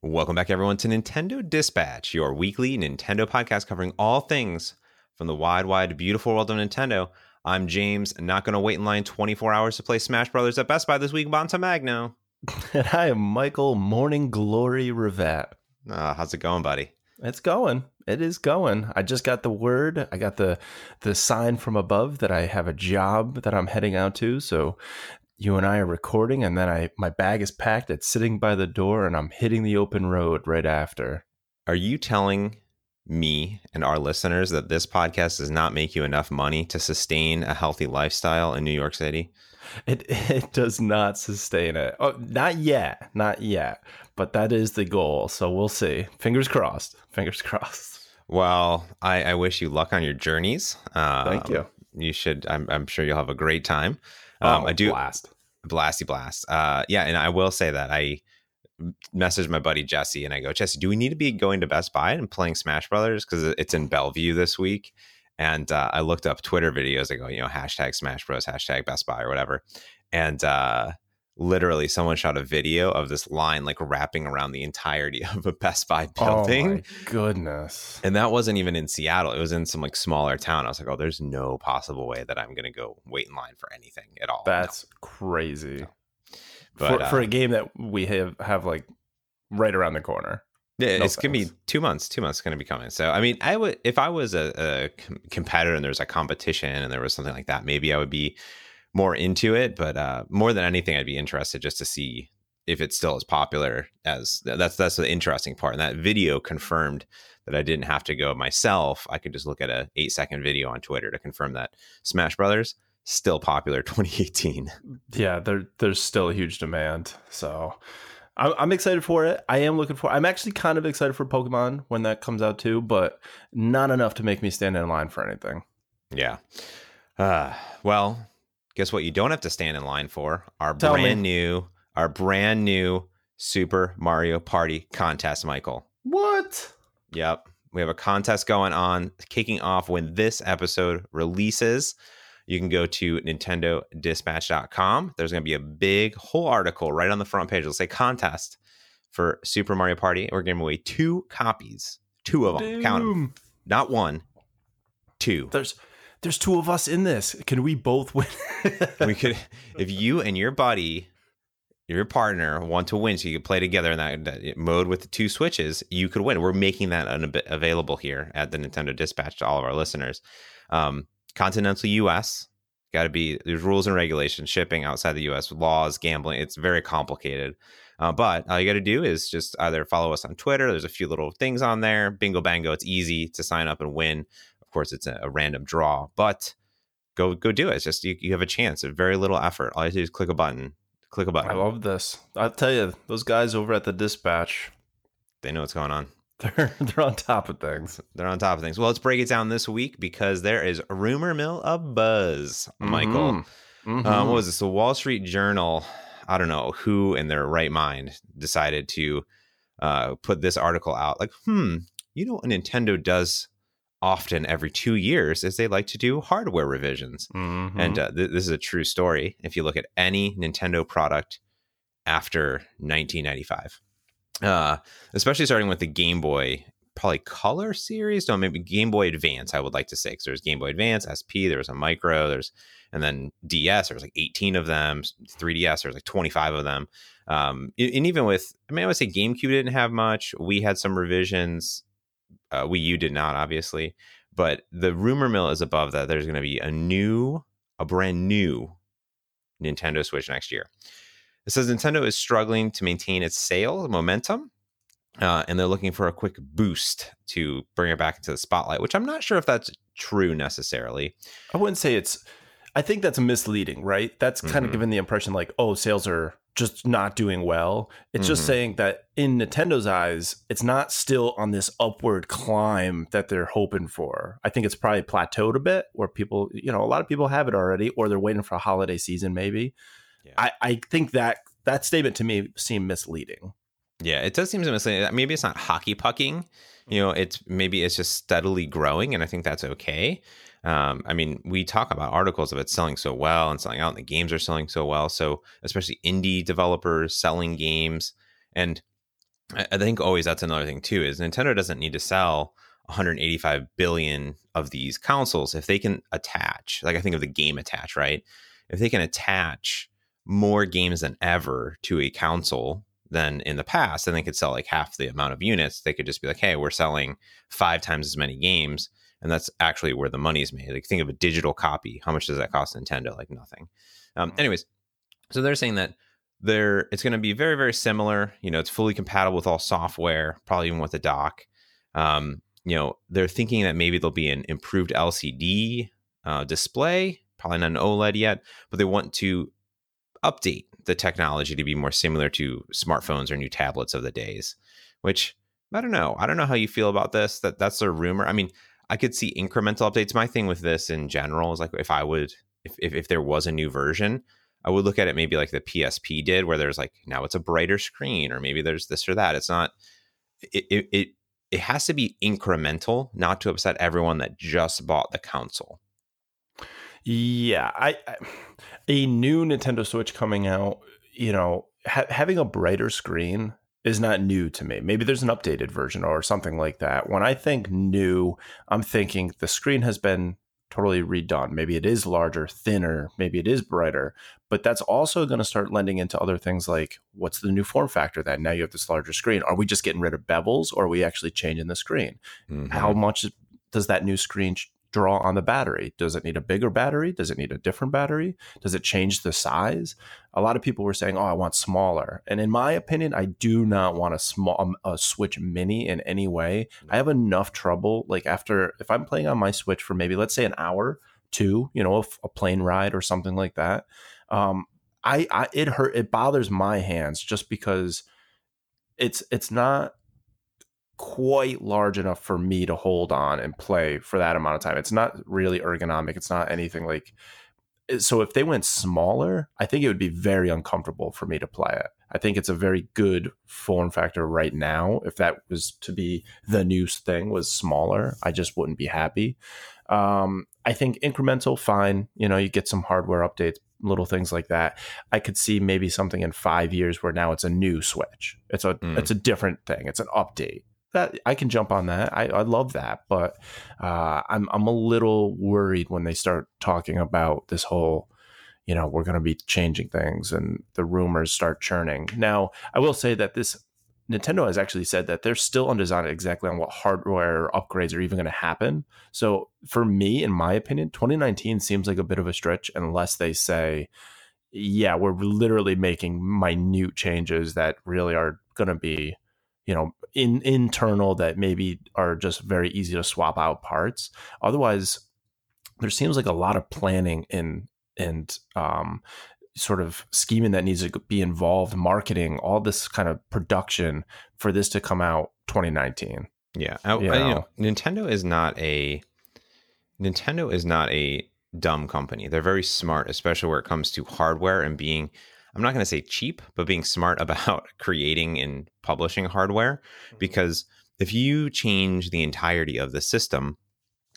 Welcome back, everyone, to Nintendo Dispatch, your weekly Nintendo podcast covering all things from the wide, wide, beautiful world of Nintendo. I'm James, not going to wait in line 24 hours to play Smash Brothers at Best Buy this week, Bonta Magno. And I am Michael Morning Glory Revat. Uh, how's it going, buddy? It's going. It is going. I just got the word. I got the the sign from above that I have a job that I'm heading out to. So you and I are recording, and then I my bag is packed. It's sitting by the door, and I'm hitting the open road right after. Are you telling me and our listeners that this podcast does not make you enough money to sustain a healthy lifestyle in New York City? It it does not sustain it. Oh, not yet, not yet. But that is the goal. So we'll see. Fingers crossed. Fingers crossed. Well, I, I wish you luck on your journeys. Um, Thank you. You should. I'm, I'm sure you'll have a great time. Um, Um, I do. blast. blasty blast. Uh, yeah, and I will say that I messaged my buddy Jesse and I go, Jesse, do we need to be going to Best Buy and playing Smash Brothers because it's in Bellevue this week? And uh, I looked up Twitter videos. I go, you know, hashtag Smash Bros, hashtag Best Buy or whatever. And uh, literally, someone shot a video of this line like wrapping around the entirety of a Best Buy building. Oh my goodness. And that wasn't even in Seattle. It was in some like smaller town. I was like, oh, there's no possible way that I'm going to go wait in line for anything at all. That's crazy. But, for, for uh, a game that we have have like right around the corner. Yeah, No it's gonna be two months. Two months gonna be coming. So I mean, I would if I was a, a competitor and there was a competition and there was something like that, maybe I would be more into it. But uh, more than anything, I'd be interested just to see if it's still as popular as that's that's the interesting part. And that video confirmed that I didn't have to go myself. I could just look at a eight second video on Twitter to confirm that Smash Brothers still popular 2018. Yeah, there there's still a huge demand. So I'm, I'm excited for it. I am looking for. I'm actually kind of excited for Pokemon when that comes out too, but not enough to make me stand in line for anything. Yeah. Uh, well, guess what? You don't have to stand in line for our Tell me. brand new, our brand new Super Mario Party contest, Michael. What? Yep. We have a contest going on, kicking off when this episode releases. You can go to nintendodispatch.com. There's going to be a big whole article right on the front page. It'll say contest for Super Mario Party. We're giving away two copies, two of them. Count 'em. Damn. Not one, two. There's there's two of us in this. Can we both win? we could if you and your buddy your partner want to win so you could play together in that, that mode with the two switches you could win we're making that un- available here at the nintendo dispatch to all of our listeners um, continental us got to be there's rules and regulations shipping outside the us laws gambling it's very complicated uh, but all you got to do is just either follow us on twitter there's a few little things on there bingo bango it's easy to sign up and win of course it's a, a random draw but go go do it. It's just you, you have a chance. It's very little effort. All you do is click a button. Click a button. I love this. I'll tell you, those guys over at the dispatch, they know what's going on. they're they're on top of things. They're on top of things. Well, let's break it down this week because there is a rumor mill a buzz, Michael. Mhm. Um, Mhm. what was this? The Wall Street Journal. I don't know who in their right mind decided to uh, put this article out. Like, hmm, you know what Nintendo does often every two years is they like to do hardware revisions. Mhm. And uh, th- this is a true story. If you look at any Nintendo product after 1995, uh, especially starting with the Game Boy, probably Color series, no, maybe Game Boy Advance. I would like to say because there's Game Boy Advance, SP, there was a Micro, there's and then DS. There was like 18 of them. 3DS, there was like 25 of them. Um, and even with, I mean, I would say GameCube didn't have much. We had some revisions. Uh, Wii U did not, obviously but the rumor mill is above that there's going to be a new a brand new nintendo switch next year it says nintendo is struggling to maintain its sales momentum uh, and they're looking for a quick boost to bring it back into the spotlight which i'm not sure if that's true necessarily I wouldn't say it's. I think that's misleading, right? That's kind Mhm. of giving the impression like, oh, sales are just not doing well. It's Mhm. just saying that in Nintendo's eyes, it's not still on this upward climb that they're hoping for. I think it's probably plateaued a bit where people, you know, a lot of people have it already, or they're waiting for a holiday season, maybe. Yeah. I, I think that that statement to me seemed misleading. Yeah, it does seem to misleading. Maybe it's not hockey pucking. You know, it's maybe it's just steadily growing, and I think that's okay. Um, I mean, we talk about articles of it selling so well and selling out, and the games are selling so well. So, especially indie developers selling games, and I, think always that's another thing too is Nintendo doesn't need to sell 185 billion of these consoles if they can attach like i think of the game attach right? If they can attach more games than ever to a console than in the past then they could sell like half the amount of units. They could just be like hey we're selling five times as many games and that's actually where the money is made. Like think of a digital copy. How much does that cost nintendo? Like nothing. Um, mm-hmm. anyways so they're saying that there it's going to be very very similar. You know it's fully compatible with all software probably even with the dock. Um, you know they're thinking that maybe there'll be an improved lcd uh, display probably not an oled yet but they want to update the technology to be more similar to smartphones or new tablets of the days which i don't know. I don't know how you feel about this. That that's a rumor. I mean i could see incremental updates my thing with this in general is like if i would if, if, if there was a new version I would look at it maybe like the PSP did, where there's like now it's a brighter screen, or maybe there's this or that. It's not. It it it, it has to be incremental, not to upset everyone that just bought the console. Yeah, I, I a new Nintendo Switch coming out, you know, ha- having a brighter screen is not new to me. Maybe there's an updated version or something like that. When I think new, I'm thinking the screen has been totally redone. Maybe it is larger, thinner, maybe it is brighter, but that's also going to start lending into other things like what's the new form factor that now you have this larger screen? Are we just getting rid of bevels or are we actually changing the screen? Mm-hmm. How much does that new screen draw on the battery? Does it need a bigger battery? Does it need a different battery? Does it change the size? A lot of people were saying, "Oh, I want smaller." And in my opinion, I do not want a small um, a Switch Mini in any way. I have enough trouble like after if I'm playing on my Switch for maybe let's say an hour, two, you know, a, a plane ride or something like that. Um, I, I it hurt it bothers my hands just because it's it's not quite large enough for me to hold on and play for that amount of time. It's not really ergonomic. It's not anything like eh, so if they went smaller, I think it would be very uncomfortable for me to play it. I think it's a very good form factor right now. If that was to be the new thing was smaller, I just wouldn't be happy. Um, I think incremental, fine. You know, you get some hardware updates, little things like that. I could see maybe something in five years where now it's a new Switch. It's a mm. it's a different thing. It's an update that I can jump on that. I, I love that, but uh, I'm I'm a little worried when they start talking about this whole, you know, we're going to be changing things and the rumors start churning. Now, I will say that this Nintendo has actually said that they're still undecided exactly on what hardware upgrades are even going to happen. So for me, in my opinion, 2019 seems like a bit of a stretch unless they say, yeah, we're literally making minute changes that really are going to be you know in internal that maybe are just very easy to swap out parts. Otherwise there seems like a lot of planning and and um, sort of scheming that needs to be involved marketing all this kind of production for this to come out 2019 yeah I, you know? You know, nintendo is not a nintendo is not a dumb company. They're very smart especially where it comes to hardware and being I'm not going to say cheap, but being smart about creating and publishing hardware. Mm-hmm. Because if you change the entirety of the system,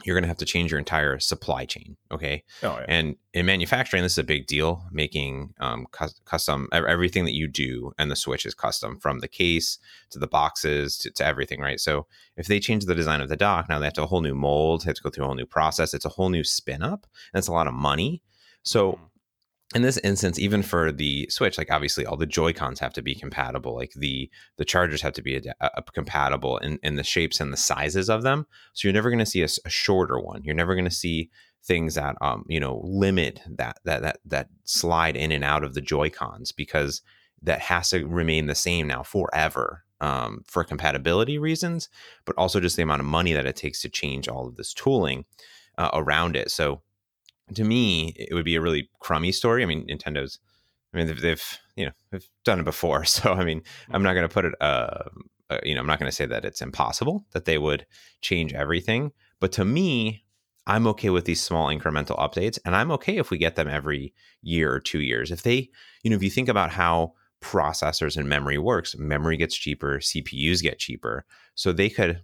you're going to have to change your entire supply chain. Okay. Oh, yeah. And in manufacturing, this is a big deal. Making um, custom everything that you do, and the Switch is custom from the case to the boxes to, to, everything, right? So if they change the design of the dock, now they have to a whole new mold, have to go through a whole new process. It's a whole new spin up. And it's a lot of money. So mm-hmm in this instance even for the switch like obviously all the joy cons have to be compatible like the the chargers have to be compatible in, in the shapes and the sizes of them. So you're never going to see a, a, shorter one. You're never going to see things that um you know limit that that that that slide in and out of the joy cons because that has to remain the same now forever um, for compatibility reasons but also just the amount of money that it takes to change all of this tooling uh, around it. So to me, it would be a really crummy story. I mean, Nintendo's, I mean, they've, they've you know, they've done it before. So, I mean, I'm not going to put it, uh, uh, you know, I'm not going to say that it's impossible that they would change everything. But to me, I'm okay with these small incremental updates. And I'm okay if we get them every year or two years. If they, you know, if you think about how processors and memory works, memory gets cheaper, CPUs get cheaper. So they could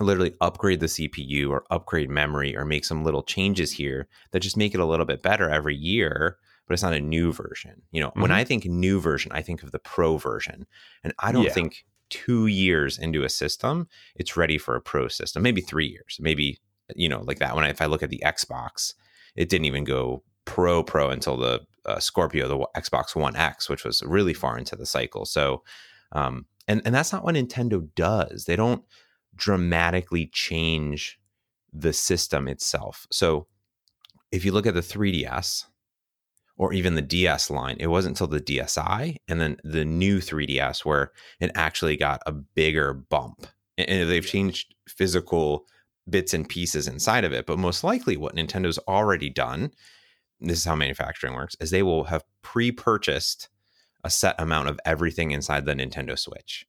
literally upgrade the CPU or upgrade memory or make some little changes here that just make it a little bit better every year, but it's not a new version. You know, mm-hmm. when I think new version, I think of the pro version. And I don't yeah. think two years into a system, it's ready for a pro system. Maybe three years, maybe you know like that. When I, if I look at the Xbox, it didn't even go pro pro until the uh, Scorpio, the Xbox One X, which was really far into the cycle. So, um, and and that's not what Nintendo does. They don't dramatically change the system itself. So, if you look at the 3DS or even the DS line, it wasn't until the DSi and then the new 3DS where it actually got a bigger bump. And they've changed physical bits and pieces inside of it. But most likely, what Nintendo's already done this is how manufacturing works is they will have pre-purchased a set amount of everything inside the Nintendo Switch.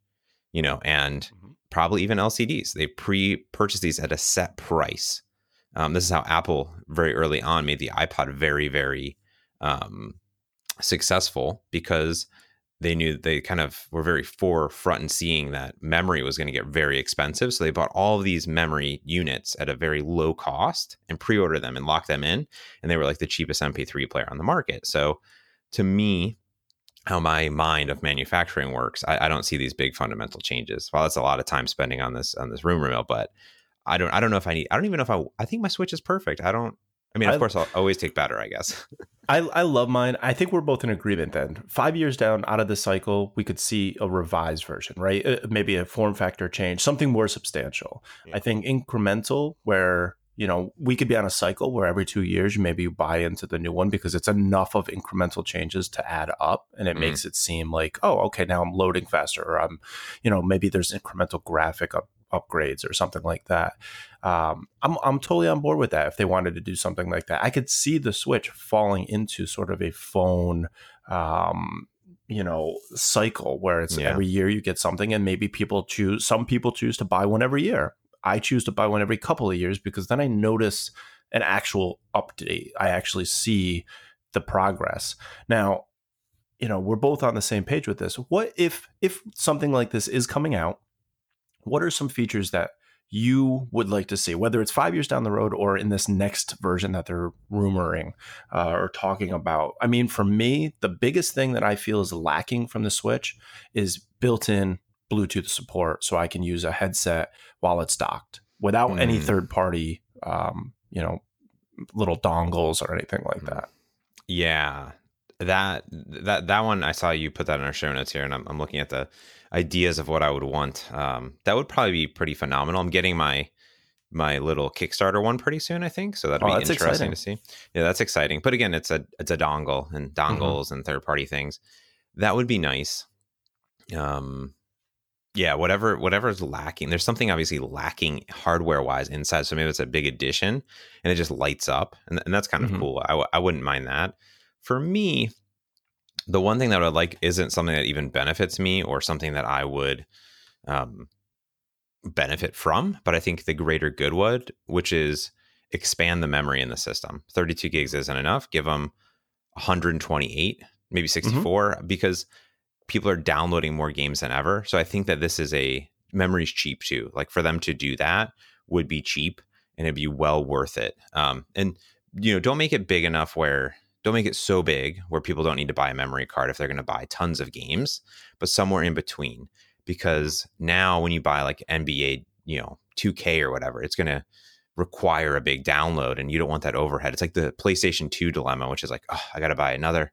You know, and mm-hmm. Probably even LCDs. They pre-purchase these at a set price. Um, this is how Apple very early on made the iPod very, very um, successful because they knew they kind of were very forefront in seeing that memory was going to get very expensive. So they bought all of these memory units at a very low cost and pre order them and lock them in. And they were like the cheapest MP3 player on the market. So to me, how my mind of manufacturing works, I, I don't see these big fundamental changes. Well, that's a lot of time spending on this on this rumor mill, but I don't I don't know if I need I don't even know if I I think my switch is perfect. I don't I mean, of I, course, I'll always take better, I guess. I, I love mine. I think we're both in agreement then. Five years down out of the cycle, we could see a revised version, right? Uh, maybe a form factor change, something more substantial. Yeah. I think incremental, where you know we could be on a cycle where every two years maybe you maybe buy into the new one because it's enough of incremental changes to add up, and it mm-hmm. makes it seem like oh, okay, now I'm loading faster, or I'm, you know, maybe there's incremental graphic up upgrades or something like that. Um, I'm I'm totally on board with that. If they wanted to do something like that, I could see the Switch falling into sort of a phone, um, you know, cycle where it's yeah. every year you get something, and maybe people choose. Some people choose to buy one every year. I choose to buy one every couple of years because then I notice an actual update. I actually see the progress. Now, you know, we're both on the same page with this. What if if something like this is coming out what are some features that you would like to see, whether it's five years down the road or in this next version that they're rumoring uh, or talking about? I mean, for me, the biggest thing that I feel is lacking from the Switch is built in Bluetooth support so I can use a headset while it's docked without mm. any third party, um, you know, little dongles or anything like mm. that. Yeah. That that that one I saw you put that in our show notes here, and I'm, I'm looking at the ideas of what I would want. Um, that would probably be pretty phenomenal. I'm getting my my little Kickstarter one pretty soon, I think. So that'd oh, be interesting exciting. to see. Yeah, that's exciting. But again, it's a it's a dongle and mm-hmm. dongles mm-hmm. and third party things. That would be nice. Um yeah, whatever whatever's lacking. There's something obviously lacking hardware wise inside. So maybe it's a big addition and it just lights up. And, and that's kind of mm-hmm. cool. I w- I wouldn't mind that. For me, the one thing that I would like isn't something that even benefits me or something that I would um, benefit from, but I think the greater good would, which is expand the memory in the system. 32 gigs isn't enough. Give them 128, maybe mm-hmm. 64, mm-hmm. because people are downloading more games than ever. So I think that this is a memory's cheap too. Like for them to do that would be cheap and it'd be well worth it. Um, and you know, don't make it big enough where don't make it so big where people don't need to buy a memory card if they're going to buy tons of games, but somewhere in between. Because now when you buy like NBA, you know, 2K or whatever, it's going to require a big download and you don't want that overhead. It's like the PlayStation 2 dilemma, which is like, oh, I got to buy another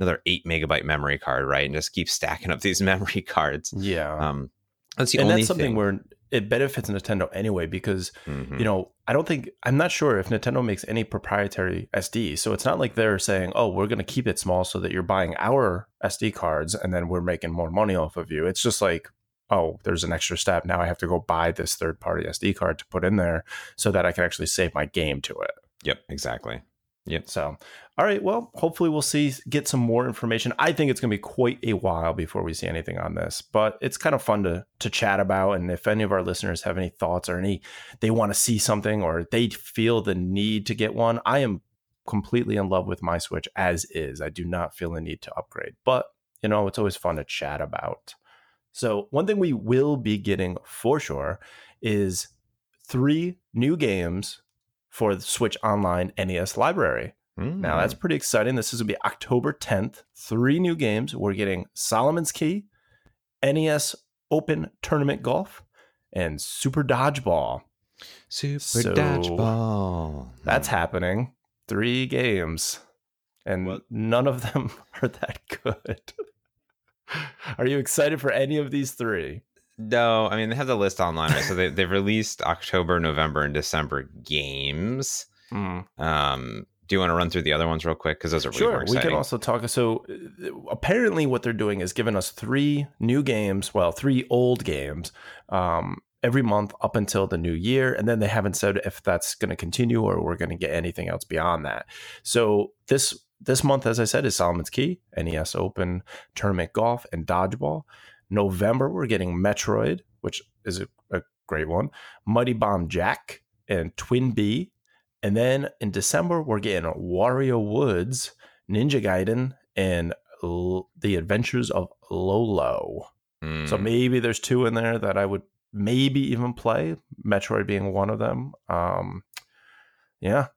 another 8 megabyte memory card, right? And just keep stacking up these memory cards. Yeah. Um that's the and only that's something thing. where it benefits Nintendo anyway because mm-hmm. you know I don't think I'm not sure if Nintendo makes any proprietary SD. So it's not like they're saying, "Oh, we're going to keep it small so that you're buying our SD cards and then we're making more money off of you." It's just like, "Oh, there's an extra step. Now I have to go buy this third-party SD card to put in there so that I can actually save my game to it." Yep, exactly. Yep. So, all right. Well, hopefully we'll see get some more information. I think it's going to be quite a while before we see anything on this, but it's kind of fun to to chat about. And if any of our listeners have any thoughts or any they want to see something or they feel the need to get one, I am completely in love with my Switch as is. I do not feel the need to upgrade, but you know it's always fun to chat about. So one thing we will be getting for sure is three new games for the Switch Online NES library. Mm. Now that's hmm. pretty exciting. This is going to be October 10th. Three new games. We're getting Solomon's Key, NES Open Tournament Golf, and Super Dodgeball. Super So, dodgeball. That's happening. Three games, and Well- none of them are that good. Are you excited for any of these three? No, I mean they have the list online, right? So they they've released October, November, and December games. Um, do you want to run through the other ones real quick? Because those are more Sure. We can also talk. So uh, apparently, what they're doing is giving us three new games. Well, three old games. Um, every month up until the new year and then they haven't said if that's going to continue or we're going to get anything else beyond that so this this month as i said is solomon's key nes open tournament golf and dodgeball november we're getting metroid which is a, a great one mighty bomb jack and TwinBee and then in december we're getting wario woods ninja gaiden and L- the adventures of lolo Mm. so maybe there's two in there that I would maybe even play. Metroid being one of them. Um, yeah,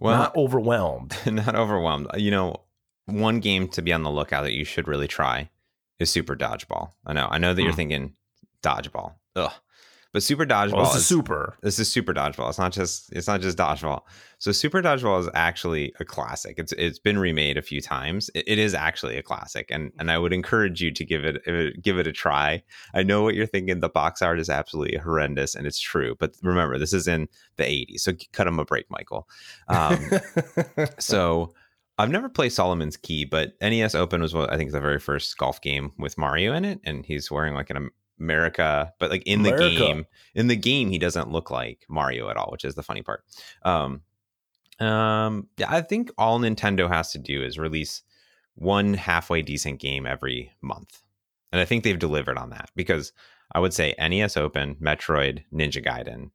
well, not overwhelmed. not overwhelmed. You know, one game to be on the lookout that you should really try is Super Dodgeball. I know, I know that you're Hmm. thinking Dodgeball, ugh, but Super Dodgeball Well, this is is super. this is Super Dodgeball. It's not just it's not just dodgeball. So Super Dodgeball is actually a classic. It's it's been remade a few times. It, it is actually a classic, and and I would encourage you to give it give it a try. I know what you're thinking. The box art is absolutely horrendous, and it's true. But remember, this is in the '80s, so cut him a break, Michael. Um, so I've never played Solomon's Key, but NES Open was what I think the very first golf game with Mario in it, and he's wearing like an America, but like in the America. game, in the game he doesn't look like Mario at all, which is the funny part. Um, um, yeah, I think all Nintendo has to do is release one halfway decent game every month, and I think they've delivered on that because I would say NES Open, Metroid, Ninja Gaiden.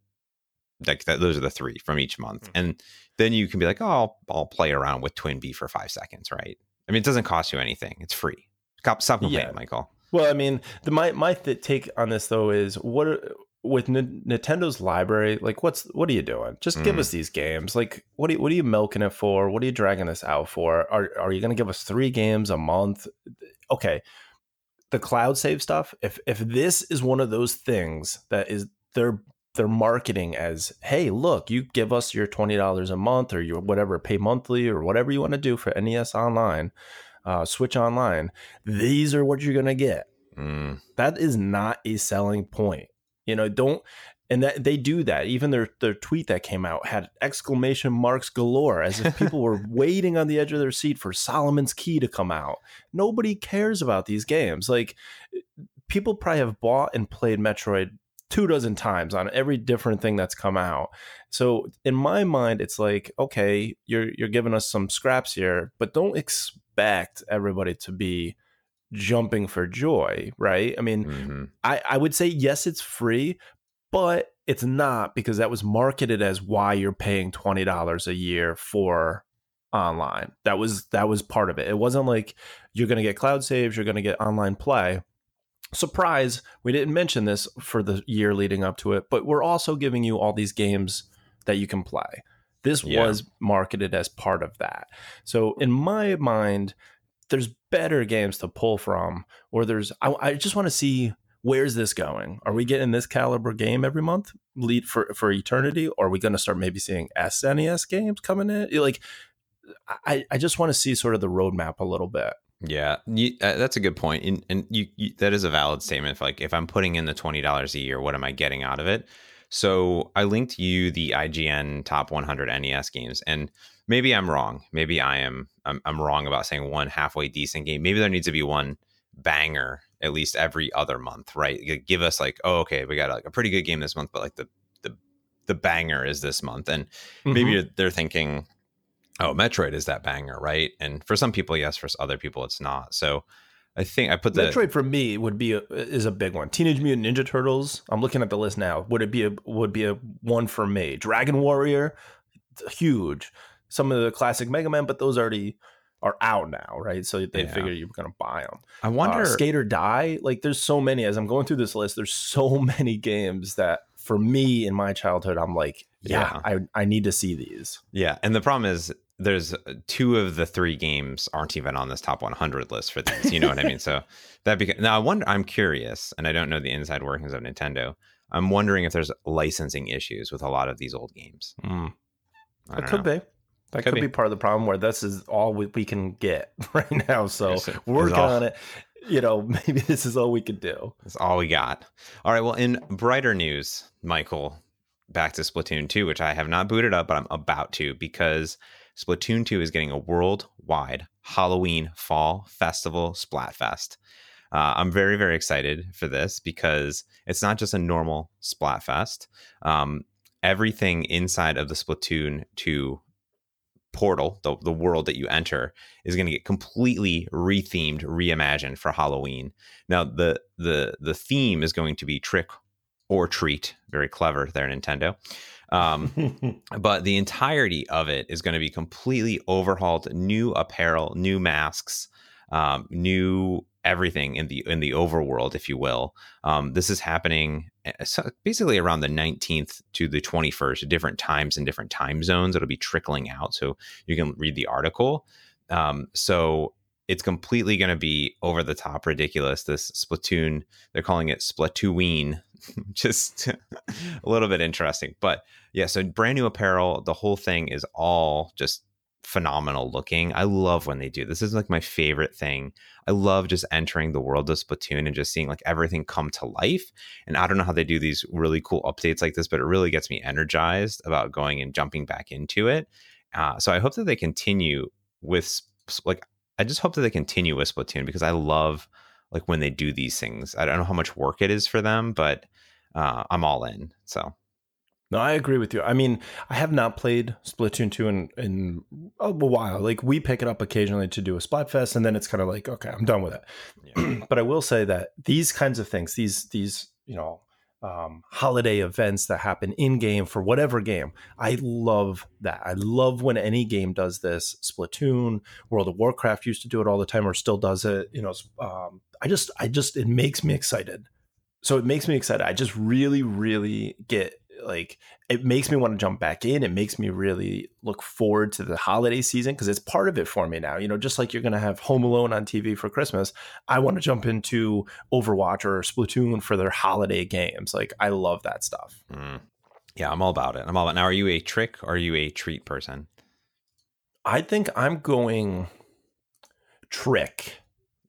Like that, those are the three from each month, Mm. and then you can be like, oh, I'll, I'll play around with TwinBee for five seconds, right? I mean, it doesn't cost you anything; it's free. Stop, stop complaining, Yeah. Michael. well, I mean, the my my th- take on this though is what are, with N- Nintendo's library. Like, what's what are you doing? Just give Mm. us these games. Like, what are you, what are you milking it for? What are you dragging us out for? Are are you going to give us three games a month? Okay, the cloud save stuff. If if this is one of those things that is they're they're marketing as, hey, look, you give us your twenty dollars a month or your whatever, pay monthly or whatever you want to do for NES Online, uh, Switch Online. These are what you're gonna get. Mm, That is not a selling point. You know, don't and that they do that. Even their their tweet that came out had exclamation marks galore, as if people were waiting on the edge of their seat for Solomon's Key to come out. Nobody cares about these games. Like people probably have bought and played Metroid two dozen times on every different thing that's come out. So in my mind, it's like, okay, you're you're giving us some scraps here, but don't expect everybody to be jumping for joy, right? I mean, mhm. I, I would say yes, it's free, but it's not because that was marketed as why you're paying twenty dollars a year for online. That was that was part of it. It wasn't like you're gonna get cloud saves, you're gonna get online play. Surprise, we didn't mention this for the year leading up to it, but we're also giving you all these games that you can play. This Yeah. was marketed as part of that. So in my mind, there's better games to pull from, or there's I, I just want to see where's this going. Are we getting this caliber game every month lead for for eternity? Or are we going to start maybe seeing SNES games coming in? Like, I I just want to see sort of the roadmap a little bit. Yeah, you, uh, that's a good point, and, and you, you that is a valid statement. If, like, if I'm putting in the twenty dollars a year, what am I getting out of it? So I linked you the IGN top 100 NES games, and maybe I'm wrong. Maybe I am. I'm, I'm wrong about saying one halfway decent game. Maybe there needs to be one banger at least every other month, right? Give us like, oh, okay, we got like a pretty good game this month, but like the the the banger is this month, and maybe Mhm. you're- they're thinking oh metroid is that banger right and for some people yes for other people it's not so i think i put the Metroid for me would be a, is a big one. Teenage Mutant Ninja Turtles. I'm looking at the list now. Would it be a would be a one for me? Dragon Warrior, huge. Some of the classic Mega Man, but those already are out now, right? So they Yeah. figure you're gonna buy them. i wonder uh, skate or die like there's so many as i'm going through this list there's so many games that for me in my childhood i'm like yeah, I, I need to see these yeah and the problem is there's uh, two of the three games aren't even on this top 100 list for these. You know what I mean? So that beca- now I wonder. I'm curious, and I don't know the inside workings of Nintendo. I'm wondering if there's licensing issues with a lot of these old games. Mm. That could know. be. That Could could, be. be. part of the problem where this is all we, we can get right now. So Yes, it is we're working all- on it. You know, maybe this is all we could do. That's all we got. All right. Well, in brighter news, Michael, back to Splatoon 2, which I have not booted up, but I'm about to because Splatoon 2 is getting a worldwide Halloween fall festival Splatfest. Uh, I'm very, very excited for this because it's not just a normal Splatfest. Um, everything inside of the Splatoon 2 portal, the, the world that you enter, is going to get completely rethemed, reimagined for Halloween. Now the the the theme is going to be trick or treat. Very clever there, Nintendo. Um, but the entirety of it is going to be completely overhauled. New apparel, new masks, um, new everything in the in the overworld, if you will. Um, this is happening uh, basically around the 19th to the 21st, different times in different time zones. It'll be trickling out, so you can read the article. Um, so it's completely going to be over the top ridiculous. This Splatoon, they're calling it Splatoon, just a little bit interesting. But yeah, so brand new apparel. The whole thing is all just phenomenal looking. I love when they do this. Is like my favorite thing. I love just entering the world of Splatoon and just seeing like everything come to life. And I don't know how they do these really cool updates like this, but it really gets me energized about going and jumping back into it. Uh, so I hope that they continue with like I just hope that they continue with Splatoon because I love like when they do these things. I don't know how much work it is for them, but uh, I'm all in. So No, I agree with you. I mean, I have not played Splatoon 2 in, in a while. Like, we pick it up occasionally to do a Splatfest, and then it's kind of like, okay, I'm done with it. but I will say that these kinds of things, these, these, you know, um, holiday events that happen in game for whatever game, I love that. I love when any game does this. Splatoon, World of Warcraft used to do it all the time, or still does it. You know, um, I just, I just, it makes me excited. So it makes me excited. I just really, really get like it makes me want to jump back in. It makes me really look forward to the holiday season because it's part of it for me now. You know, just like you're going to have Home Alone on TV for Christmas, I want to jump into Overwatch or Splatoon for their holiday games. Like I love that stuff. mm, yeah, I'm all about it. I'm all about. Now, are you a trick or are you a treat person? I think I'm going trick.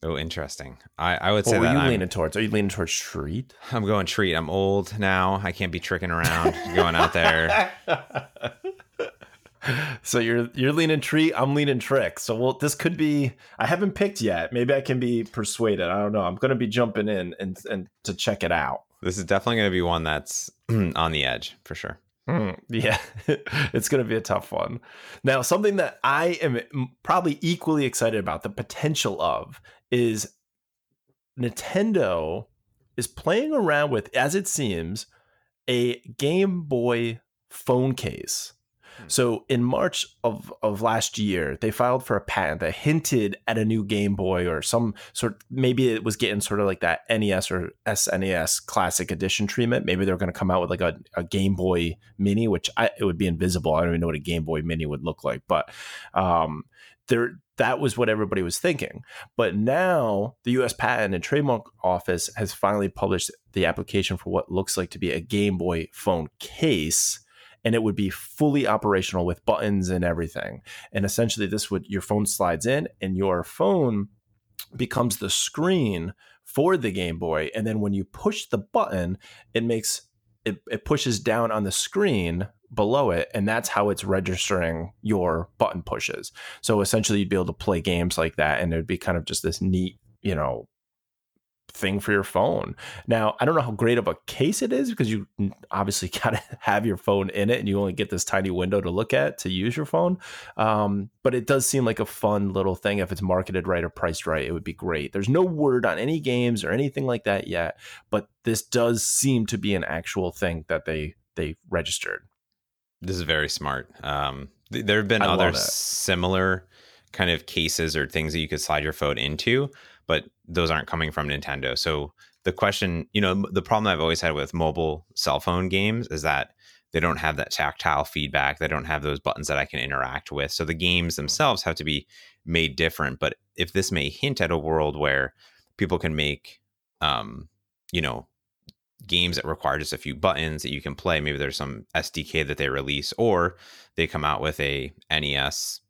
Oh, interesting. I, I would What say that you I'm, leaning towards? Are you leaning towards treat? I'm going treat. I'm old now. I can't be tricking around, going out there. so you're you're leaning treat. I'm leaning trick. So well, this could be. I haven't picked yet. Maybe I can be persuaded. I don't know. I'm going to be jumping in and and to check it out. This is definitely going to be one that's on the edge for sure. Hmm, yeah, it's going to be a tough one. Now, something that I am probably equally excited about the potential of is Nintendo is playing around with, as it seems, a Game Boy phone case. Hmm. So in March of, of last year, they filed for a patent that hinted at a new Game Boy or some sort. Maybe it was getting sort of like that NES or SNES Classic Edition treatment. Maybe they're going to come out with like a, a Game Boy Mini, which I, it would be invisible. I don't even know what a Game Boy Mini would look like, but um, there that was what everybody was thinking. But now the U.S. Patent and Trademark Office has finally published the application for what looks like to be a Game Boy phone case and it would be fully operational with buttons and everything. And essentially, this would your phone slides in, and your phone becomes the screen for the Game Boy. And then when you push the button, it makes it, it pushes down on the screen below it, and that's how it's registering your button pushes. So essentially, you'd be able to play games like that, and it would be kind of just this neat, you know, thing for your phone. Now, I don't know how great of a case it is because you obviously got to have your phone in it and you only get this tiny window to look at to use your phone. Um, but it does seem like a fun little thing. If it's marketed right or priced right, it would be great. There's no word on any games or anything like that yet, but this does seem to be an actual thing that they they registered. This is very smart. Um, th- there have been I other similar kind of cases or things that you could slide your phone into, but those aren't coming from Nintendo. So the question, you know, the problem I've always had with mobile cell phone games is that they don't have that tactile feedback. They don't have those buttons that I can interact with. So the games themselves have to be made different. But if this may hint at a world where people can make, um, you know, games that require just a few buttons that you can play, maybe there's some SDK that they release, or they come out with a NES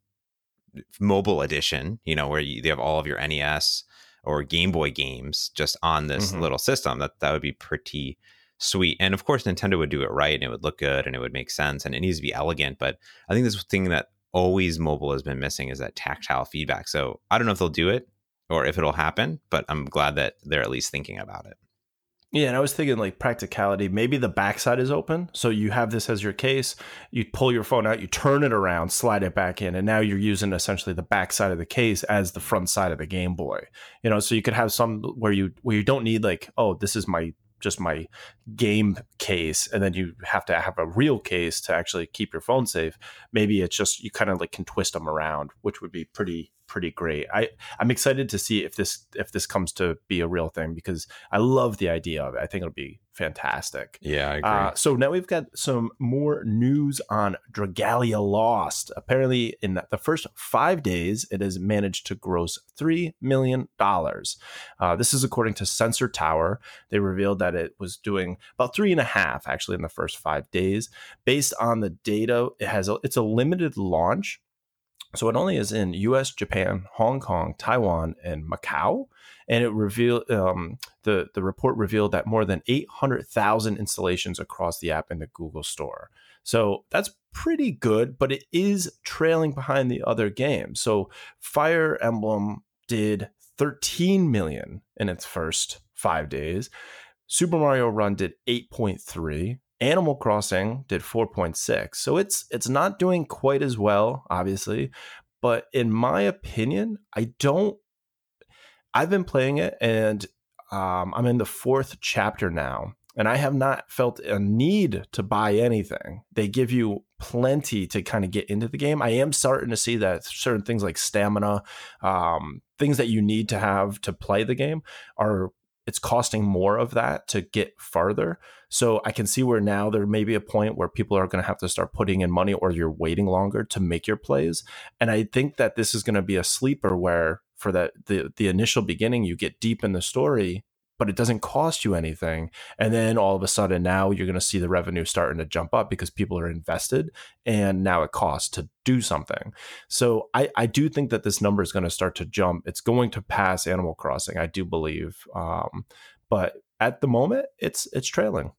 mobile edition, you know, where you, they have all of your NES or Game Boy games just on this mm-hmm. little system. That that would be pretty sweet. And of course, Nintendo would do it right and it would look good and it would make sense and it needs to be elegant. But I think this thing that always mobile has been missing is that tactile feedback. So I don't know if they'll do it or if it'll happen, but I'm glad that they're at least thinking about it. Yeah, and I was thinking like practicality. Maybe the backside is open, so you have this as your case. You pull your phone out, you turn it around, slide it back in, and now you're using essentially the backside of the case as the front side of the Game Boy. You know, so you could have some where you where you don't need like, oh, this is my just my game case and then you have to have a real case to actually keep your phone safe maybe it's just you kind of like can twist them around which would be pretty pretty great. I I'm excited to see if this if this comes to be a real thing because I love the idea of it. I think it'll be fantastic. Yeah, I agree. Uh, so now we've got some more news on Dragalia Lost. Apparently, in the first five days, it has managed to gross three million dollars. Uh, this is according to Sensor Tower. They revealed that it was doing about three and a half actually in the first five days. Based on the data, it has a, it's a limited launch so it only is in U.S., Japan, Hong Kong, Taiwan, and Macau. And it revealed um, the the report revealed that more than 800,000 installations across the app in the Google Store. So that's pretty good, but it is trailing behind the other games. So Fire Emblem did 13 million in its first five days. Super Mario Run did 8.3. Animal Crossing did 4.6. So it's it's not doing quite as well, obviously, but in my opinion, I don't I've been playing it and um, I'm in the fourth chapter now, and I have not felt a need to buy anything. They give you plenty to kind of get into the game. I am starting to see that certain things like stamina, um, things that you need to have to play the game, are it's costing more of that to get farther. So I can see where now there may be a point where people are going to have to start putting in money or you're waiting longer to make your plays. And I think that this is going to be a sleeper where for that the the initial beginning you get deep in the story but it doesn't cost you anything. And then all of a sudden, now you're going to see the revenue starting to jump up because people are invested and now it costs to do something. So I, I do think that this number is going to start to jump. It's going to pass Animal Crossing, I do believe. Um, but at the moment, it's it's trailing.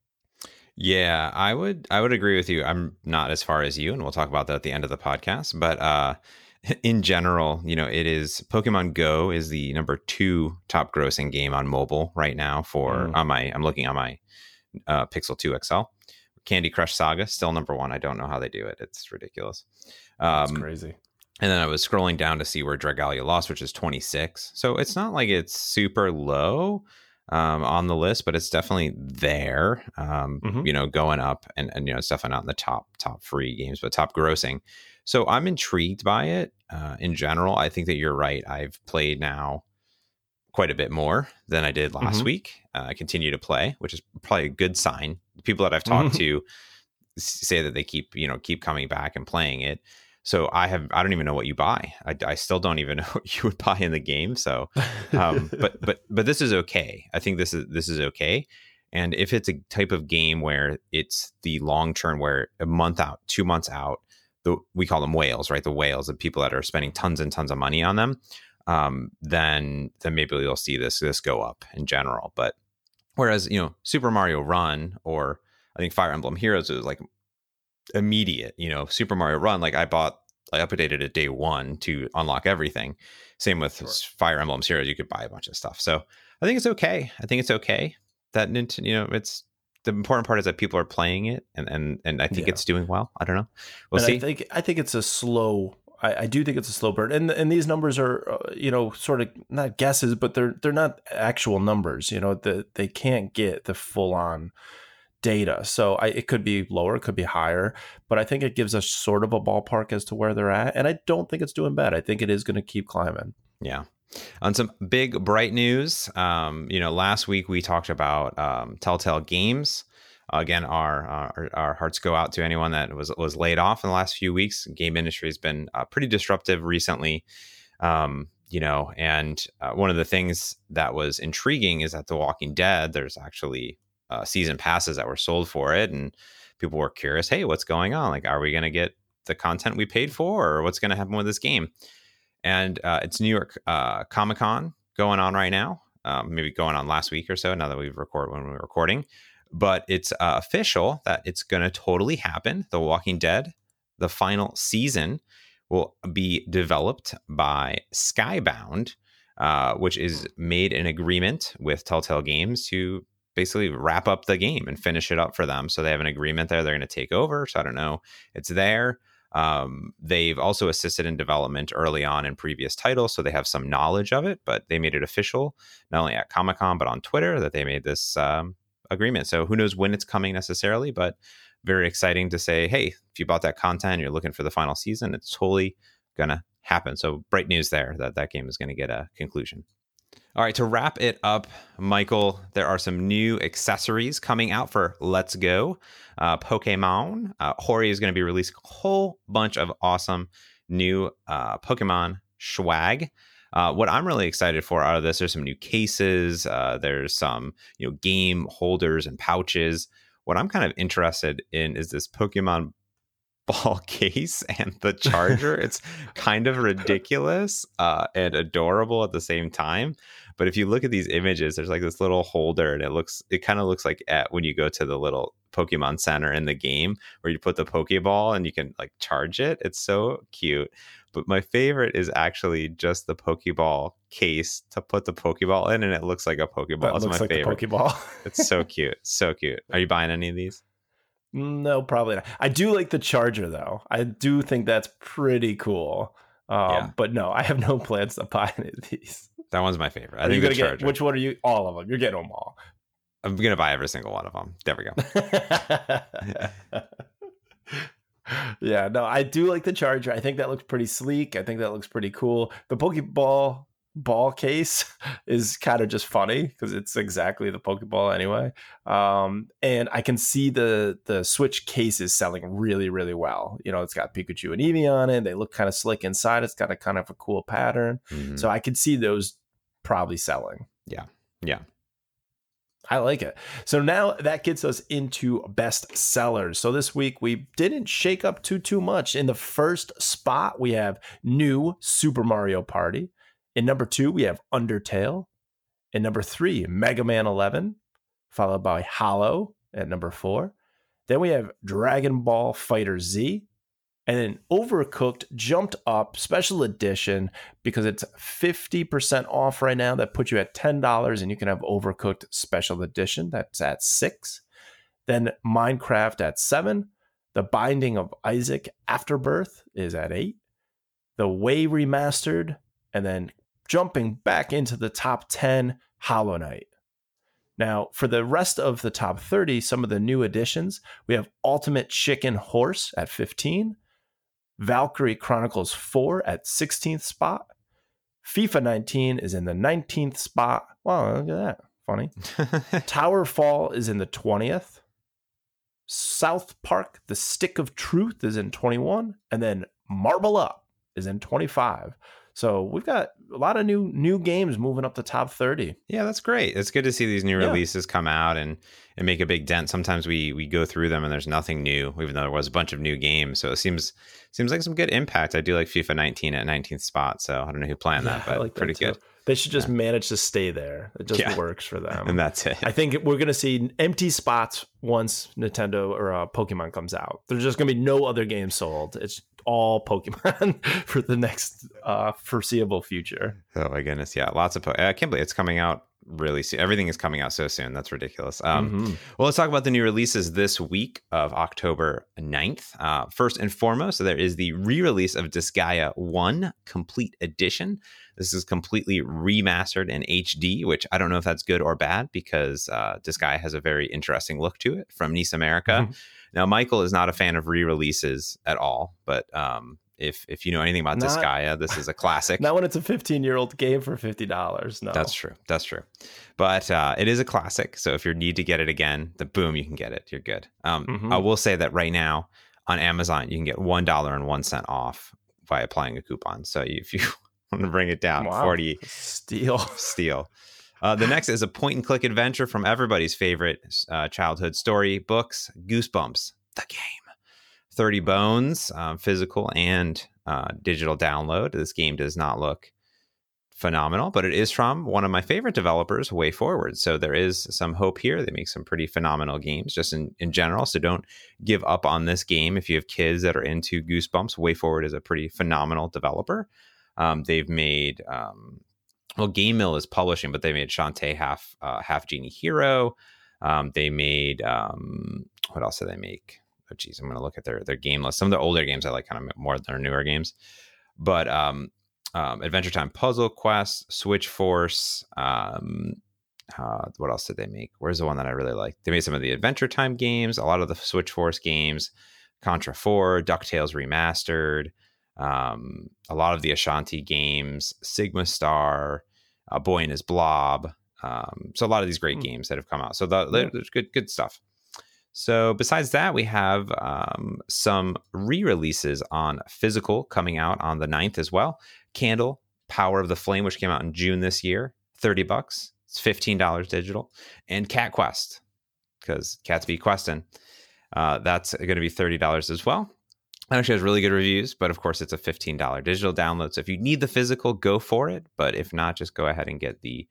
Yeah, I would I would agree with you. I'm not as far as you, and we'll talk about that at the end of the podcast. But uh, in general, you know, it is Pokemon Go is the number two top grossing game on mobile right now for mm. on my I'm looking on my uh, Pixel 2 XL. Candy Crush Saga still number one. I don't know how they do it. It's ridiculous. Um, That's crazy. And then I was scrolling down to see where Dragalia lost, which is 26. So it's not like it's super low um, on the list, but it's definitely there. Um, mm-hmm. You know, going up, and, and you know, it's definitely not in the top top free games, but top grossing. So I'm intrigued by it uh, in general. I think that you're right. I've played now quite a bit more than I did last mm-hmm. week. Uh, I continue to play, which is probably a good sign. The people that I've talked mm-hmm. to say that they keep you know keep coming back and playing it. So I have I don't even know what you buy. I, I still don't even know what you would buy in the game. So, um, but but but this is okay. I think this is this is okay. And if it's a type of game where it's the long term, where a month out, two months out, the we call them whales, right? The whales, the people that are spending tons and tons of money on them, um, then then maybe you'll see this this go up in general. But whereas you know Super Mario Run or I think Fire Emblem Heroes is like immediate. You know Super Mario Run, like I bought, I updated it day one to unlock everything. Same with sure. Fire Emblem Heroes, you could buy a bunch of stuff. So I think it's okay. I think it's okay that Nintendo, you know, it's the important part is that people are playing it, and and and I think yeah. it's doing well. I don't know. We'll and see. I think I think it's a slow. I, I do think it's a slow burn, and and these numbers are uh, you know sort of not guesses, but they're they're not actual numbers. You know, the, they can't get the full on data. So I, it could be lower, it could be higher, but I think it gives us sort of a ballpark as to where they're at. And I don't think it's doing bad. I think it is going to keep climbing. Yeah. On some big bright news, um, you know, last week we talked about um, Telltale Games again, our, our, our hearts go out to anyone that was was laid off in the last few weeks. Game industry has been uh, pretty disruptive recently. Um, you know, and uh, one of the things that was intriguing is that The Walking Dead, there's actually uh, season passes that were sold for it, and people were curious, hey, what's going on? Like, are we going to get the content we paid for, or what's going to happen with this game? And uh, it's New York uh, Comic Con going on right now, um, maybe going on last week or so. Now that we've recorded when we are recording, but it's uh, official that it's going to totally happen. The Walking Dead, the final season will be developed by Skybound, uh, which is made an agreement with Telltale Games to basically wrap up the game and finish it up for them. So they have an agreement there. They're going to take over. So I don't know. It's there. Um, they've also assisted in development early on in previous titles, so they have some knowledge of it. But they made it official not only at Comic Con but on Twitter that they made this um, agreement. So who knows when it's coming necessarily, but very exciting to say, hey, if you bought that content, you're looking for the final season, it's totally gonna happen. So bright news there that that game is going to get a conclusion. All right, to wrap it up, Michael, there are some new accessories coming out for Let's Go. Uh, Pokemon. Uh, Hori is going to be releasing a whole bunch of awesome new uh, Pokemon swag. Uh, what I'm really excited for out of this, there's some new cases. Uh, there's some you know game holders and pouches what I'm kind of interested in is this Pokemon ball case and the charger. it's kind of ridiculous uh, and adorable at the same time. But if you look at these images, there's like this little holder, and it looks it kind of looks like at when you go to the little Pokemon Center in the game where you put the Pokeball and you can like charge it. It's so cute. But my favorite is actually just the Pokeball case to put the Pokeball in, and it looks like a Pokeball. That it's my like favorite. Pokeball. it's so cute. So cute. Are you buying any of these? No, probably not. I do like the charger though. I do think that's pretty cool. Um, yeah. But no, I have no plans to buy any of these. That one's my favorite. I are think you gonna get which one are you? All of them. You're getting them all. I'm gonna buy every single one of them. There we go. yeah, no, I do like the charger. I think that looks pretty sleek. I think that looks pretty cool. The Pokeball ball case is kind of just funny because it's exactly the Pokeball anyway. Um, and I can see the the Switch case is selling really, really well. You know, it's got Pikachu and Eevee on it. They look kind of slick inside. It's got a kind of a cool pattern. Mm-hmm. So I could see those probably selling. Yeah. Yeah. I like it. So now that gets us into best sellers. So this week we didn't shake up too too much. In the first spot we have new Super Mario Party. In number 2 we have Undertale. In number 3 Mega Man 11, followed by Hollow at number 4. Then we have Dragon Ball Fighter Z and then Overcooked jumped up special edition because it's 50% off right now. That puts you at $10 and you can have Overcooked special edition. That's at 6. Then Minecraft at 7. The Binding of Isaac Afterbirth is at 8. The Way Remastered and then jumping back into the top 10 Hollow Knight. Now, for the rest of the top 30, some of the new additions, we have Ultimate Chicken Horse at 15, Valkyria Chronicles 4 at 16th spot. FIFA 19 is in the 19th spot. Wow, look at that. Funny. Towerfall is in the 20th. South Park, The Stick of Truth is in 21. And then Marble Up is in 25. So we've got a lot of new new games moving up the top 30. Yeah, that's great. It's good to see these new yeah. releases come out and and make a big dent. Sometimes we we go through them and there's nothing new, even though there was a bunch of new games. So it seems seems like some good impact. I do like FIFA 19 at 19th spot. So I don't know who planned that, but like pretty good. They should just yeah. manage to stay there. It just yeah. works for them. And that's it. I think we're going to see empty spots once Nintendo or uh, Pokemon comes out. There's just going to be no other games sold. It's all Pokemon for the next uh, foreseeable future. Oh my goodness, yeah, lots of. Po- I can't believe it's coming out really soon. Everything is coming out so soon. That's ridiculous. Um, mm-hmm. Well, let's talk about the new releases this week of October 9th. Uh, first and foremost, so there is the re-release of Disgaea 1 Complete Edition. This is completely remastered in HD, which I don't know if that's good or bad because uh, Disgaea has a very interesting look to it from NIS America. Mm-hmm. Now, Michael is not a fan of re-releases at all, but um, if if you know anything about Not- Disgaea, this is a classic. Not when it's a 15 year old game for $50. No. That's true. That's true. But uh, it is a classic. So if you need to get it again, the boom, you can get it. You're good. Um, Mhm. I will say that right now on Amazon, you can get one dollar and one cent off by applying a coupon. So if you want to bring it down, Wow. forty Steal. steal. Uh, the next is a point and click adventure from everybody's favorite uh, childhood story books, Goosebumps, the game. 30 bones, um, physical and uh, digital download. This game does not look phenomenal, but it is from one of my favorite developers, Way Forward. So there is some hope here. They make some pretty phenomenal games just in, in general. So don't give up on this game if you have kids that are into Goosebumps. Way Forward is a pretty phenomenal developer. Um, they've made um, well, Game Mill is publishing, but they made Shantae half uh, half genie hero. Um, they made um, what else did they make? Oh, geez, I'm going to look at their their game list. Some of the older games I like kind of more than their newer games, but um, um, Adventure Time Puzzle Quest, Switch Force. Um, uh, what else did they make? Where's the one that I really like? They made some of the Adventure Time games, a lot of the Switch Force games, Contra 4, DuckTales Remastered, um, a lot of the Shantae games, Sigma Star, uh, Boy and His Blob. Um, so a lot of these great Hmm. games that have come out. So the, there's good good stuff. So besides that, we have um, some re-releases on physical coming out on the 9th as well. Candle, Power of the Flame, which came out in June this year, 30 bucks. It's $15 digital. And Cat Quest, because cats be questing. Uh, that's going to be $30 as well. It actually has really good reviews, but of course it's a $15 digital download. So if you need the physical, go for it. But if not, just go ahead and get the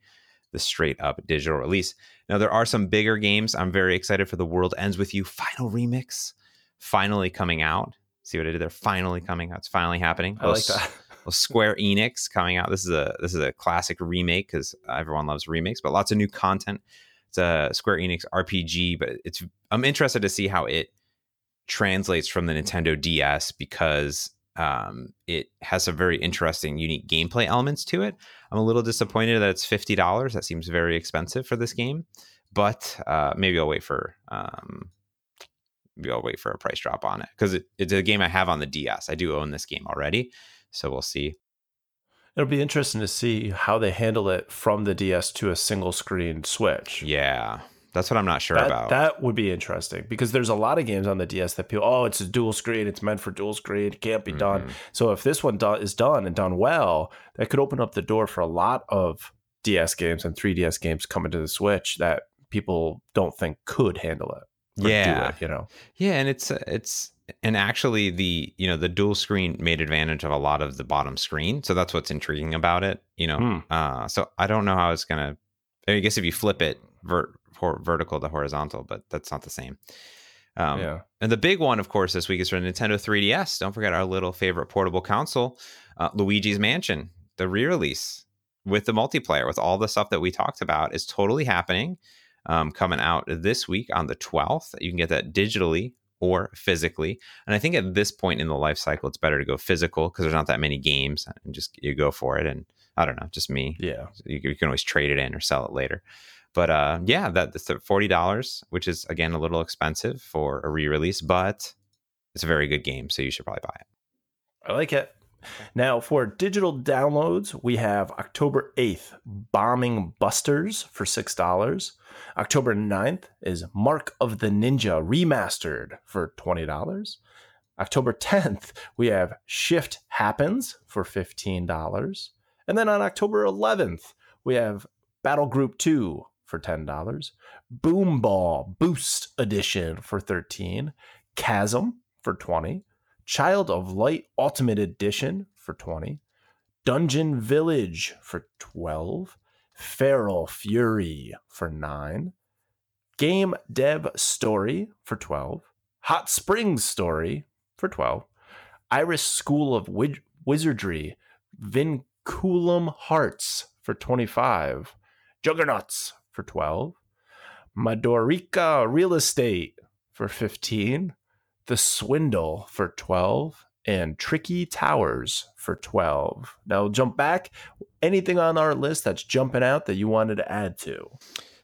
the straight up digital release. Now there are some bigger games. I'm very excited for The World Ends With You Final Remix finally coming out. See what I did there? Finally coming out. It's finally happening. I like that. well, Square Enix coming out. This is a this is a classic remake because everyone loves remakes, but lots of new content. It's a Square Enix RPG, but it's I'm interested to see how it translates from the Nintendo DS because um, it has some very interesting, unique gameplay elements to it. I'm a little disappointed that it's fifty dollars. That seems very expensive for this game, but uh, maybe I'll wait for um, maybe I'll wait for a price drop on it because it, it's a game I have on the DS. I do own this game already, so we'll see. It'll be interesting to see how they handle it from the DS to a single screen Switch. Yeah, that's what I'm not sure that, about. that would be interesting because there's a lot of games on the DS that people, oh, it's a dual screen, it's meant for dual screen, it can't be done. Mhm. So if this one do- is done and done well, that could open up the door for a lot of DS games and 3DS games coming to the Switch that people don't think could handle it. Yeah. it, you know. Yeah, and it's it's and actually the you know the dual screen made advantage of a lot of the bottom screen, so that's what's intriguing about it. You know, Hmm. uh, so I don't know how it's gonna. I guess if you flip it vert, hor- vertical to horizontal, but that's not the same. Um, yeah. And the big one, of course, this week is for Nintendo 3DS. Don't forget our little favorite portable console, uh, Luigi's Mansion, the re-release with the multiplayer, with all the stuff that we talked about, is totally happening. Um, coming out this week on the 12th. You can get that digitally or physically. And I think at this point in the life cycle, it's better to go physical because there's not that many games, and just you go for it. And I don't know, just me Yeah. you, you can always trade it in or sell it later. But uh, yeah, that, that's forty dollars, which is again a little expensive for a re-release, but it's a very good game, so you should probably buy it. I like it. Now, for digital downloads, we have October 8th, Bombing Busters for $6. October 9th is Mark of the Ninja Remastered for $20. October 10th, we have Shift Happens for $15. And then on October 11th, we have Battle Group 2 for $10. Boom Ball Boost Edition for 13 Chasm for 20 Child of Light Ultimate Edition for 20, Dungeon Village for 12, Feral Fury for 9, Game Dev Story for 12, Hot Springs Story for 12, Iris School of Wid- Wizardry Vinculum Hearts for 25, Juggernauts for 12, Madorica Real Estate for 15, The Swindle for 12, and Tricky Towers for 12. Now jump back. Anything on our list that's jumping out that you wanted to add to?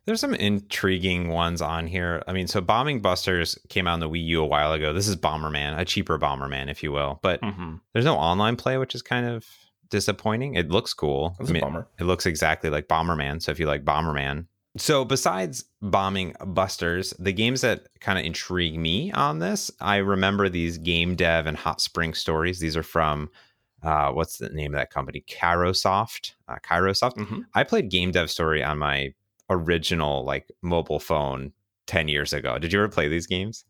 There's some intriguing ones on here. I mean, so Bombing Busters came out on the Wii U a while ago. This is Bomberman, a cheaper Bomberman, if you will. But mm-hmm. there's no online play, which is kind of disappointing. It looks cool. That's I mean. It looks exactly like Bomberman. So if you like Bomberman, so besides bombing busters, the games that kind of intrigue me on this, I remember these game dev and hot spring stories. These are from uh, what's the name of that company? Kairosoft. Uh, Kairosoft. Mm-hmm. I played game dev story on my original like mobile phone 10 years ago. Did you ever play these games?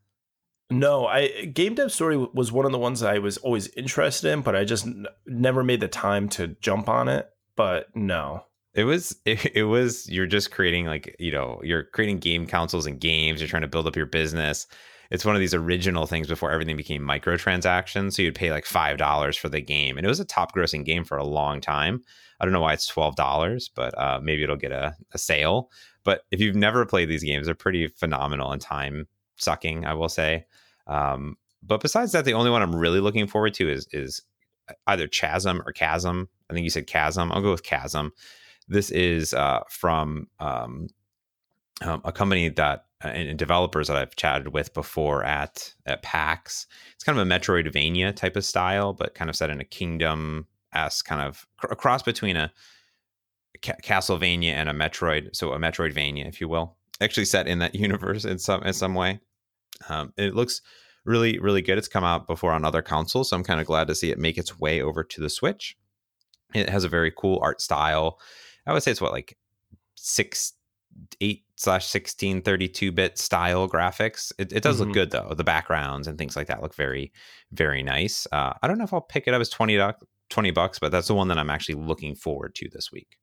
No, I Game Dev Story was one of the ones that I was always interested in, but I just n- never made the time to jump on it. But no, it was it, it was you're just creating like you know you're creating game consoles and games. You're trying to build up your business. It's one of these original things before everything became microtransactions. So you'd pay like five dollars for the game, and it was a top grossing game for a long time. I don't know why it's twelve dollars, but uh, maybe it'll get a, a sale. But if you've never played these games, they're pretty phenomenal and time sucking, I will say. Um, but besides that, the only one I'm really looking forward to is is either Chasm or Chasm. I think you said Chasm. I'll go with Chasm. This is uh, from um, um, a company that uh, and developers that I've chatted with before at at PAX. It's kind of a Metroidvania type of style, but kind of set in a kingdom s kind of a cross between a Castlevania and a Metroid, so a Metroidvania, if you will, actually set in that universe in some in some way. Um, it looks really really good. It's come out before on other consoles, so I'm kind of glad to see it make its way over to the Switch. It has a very cool art style. I would say it's what like six eight slash 16 32 bit style graphics it, it does mm-hmm. look good though the backgrounds and things like that look very very nice uh, i don't know if i'll pick it up as 20 20 bucks but that's the one that i'm actually looking forward to this week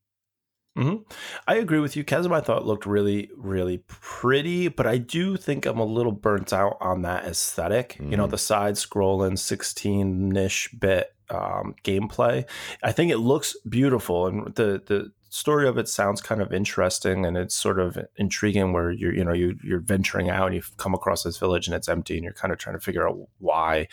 Mm-hmm. I agree with you. Chasm, I thought looked really, really pretty, but I do think I'm a little burnt out on that esthetic mm-hmm. You know, mm-hmm. the side scrolling 16 ish bit um, gameplay. I think it looks beautiful, and the the story of it sounds kind of interesting and it's sort of intriguing where you're you know you, you're venturing out and you've come across this village and it's empty and you're kind of trying to figure out why.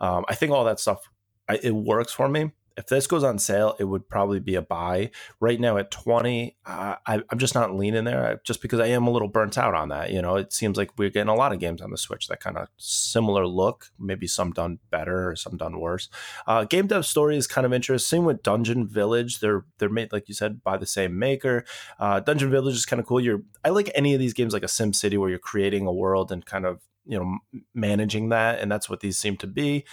Um, i think all that stuff I, it works for me if this goes on sale, it would probably be a buy. Right now at 20, uh, I, am just not leaning there just because I am a little burnt out on that. You know, it seems like we're getting a lot of games on the Switch that kind of similar look, maybe some done better or some done worse. Uh, game dev story is kind of interesting. With Dungeon Village. They're they're made, like you said, by the same maker. Uh, Dungeon Village is kind of cool. You're I like any of these games like a Sim City where you're creating a world and kind of you know managing that and that's what these seem to be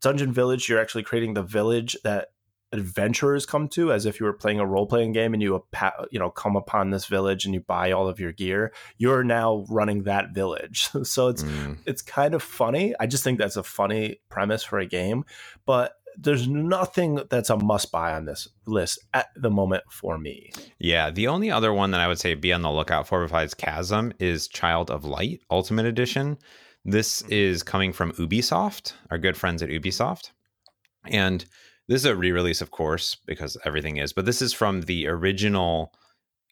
Dungeon Village, you're actually creating the village that adventurers come to as if you were playing a role-playing game and you you know come upon this village and you buy all of your gear you're now running that village so it's mm. it's kind of funny i just think that's a funny premise for a game but there's nothing that's a must buy on this list at the moment for me. Yeah, the only other one that I would say be on the lookout for besides Chasm is Child of Light Ultimate Edition. This mm-hmm. is coming from Ubisoft, our good friends at Ubisoft. And this is a re-release, of course, because everything is, but this is from the original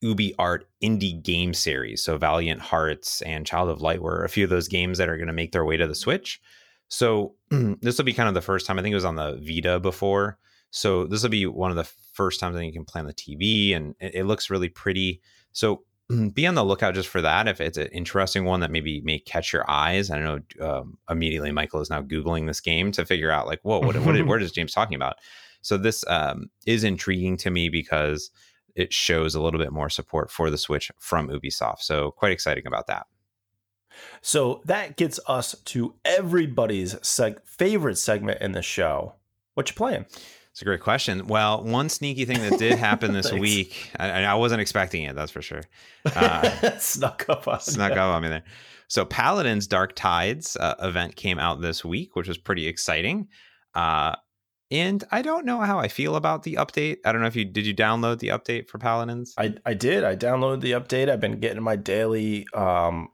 Ubi Art indie game series. So Valiant Hearts and Child of Light were a few of those games that are going to make their way to the Switch. So this will be kind of the first time. I think it was on the Vita before. So this will be one of the first times that you can play on the TV, and it, it looks really pretty. So be on the lookout just for that. If it's an interesting one that maybe may catch your eyes, I know um, immediately Michael is now googling this game to figure out like, whoa, what, what, what is James talking about? So this um, is intriguing to me because it shows a little bit more support for the Switch from Ubisoft. So quite exciting about that. So that gets us to everybody's seg- favorite segment in the show. What you playing? It's a great question. Well, one sneaky thing that did happen this week, I, I, wasn't expecting it. That's for sure. Uh, snuck up on snuck up on me there. So, Paladins Dark Tides uh, event came out this week, which was pretty exciting. Uh, and I don't know how I feel about the update. I don't know if you did you download the update for Paladins? I, I did. I downloaded the update. I've been getting my daily um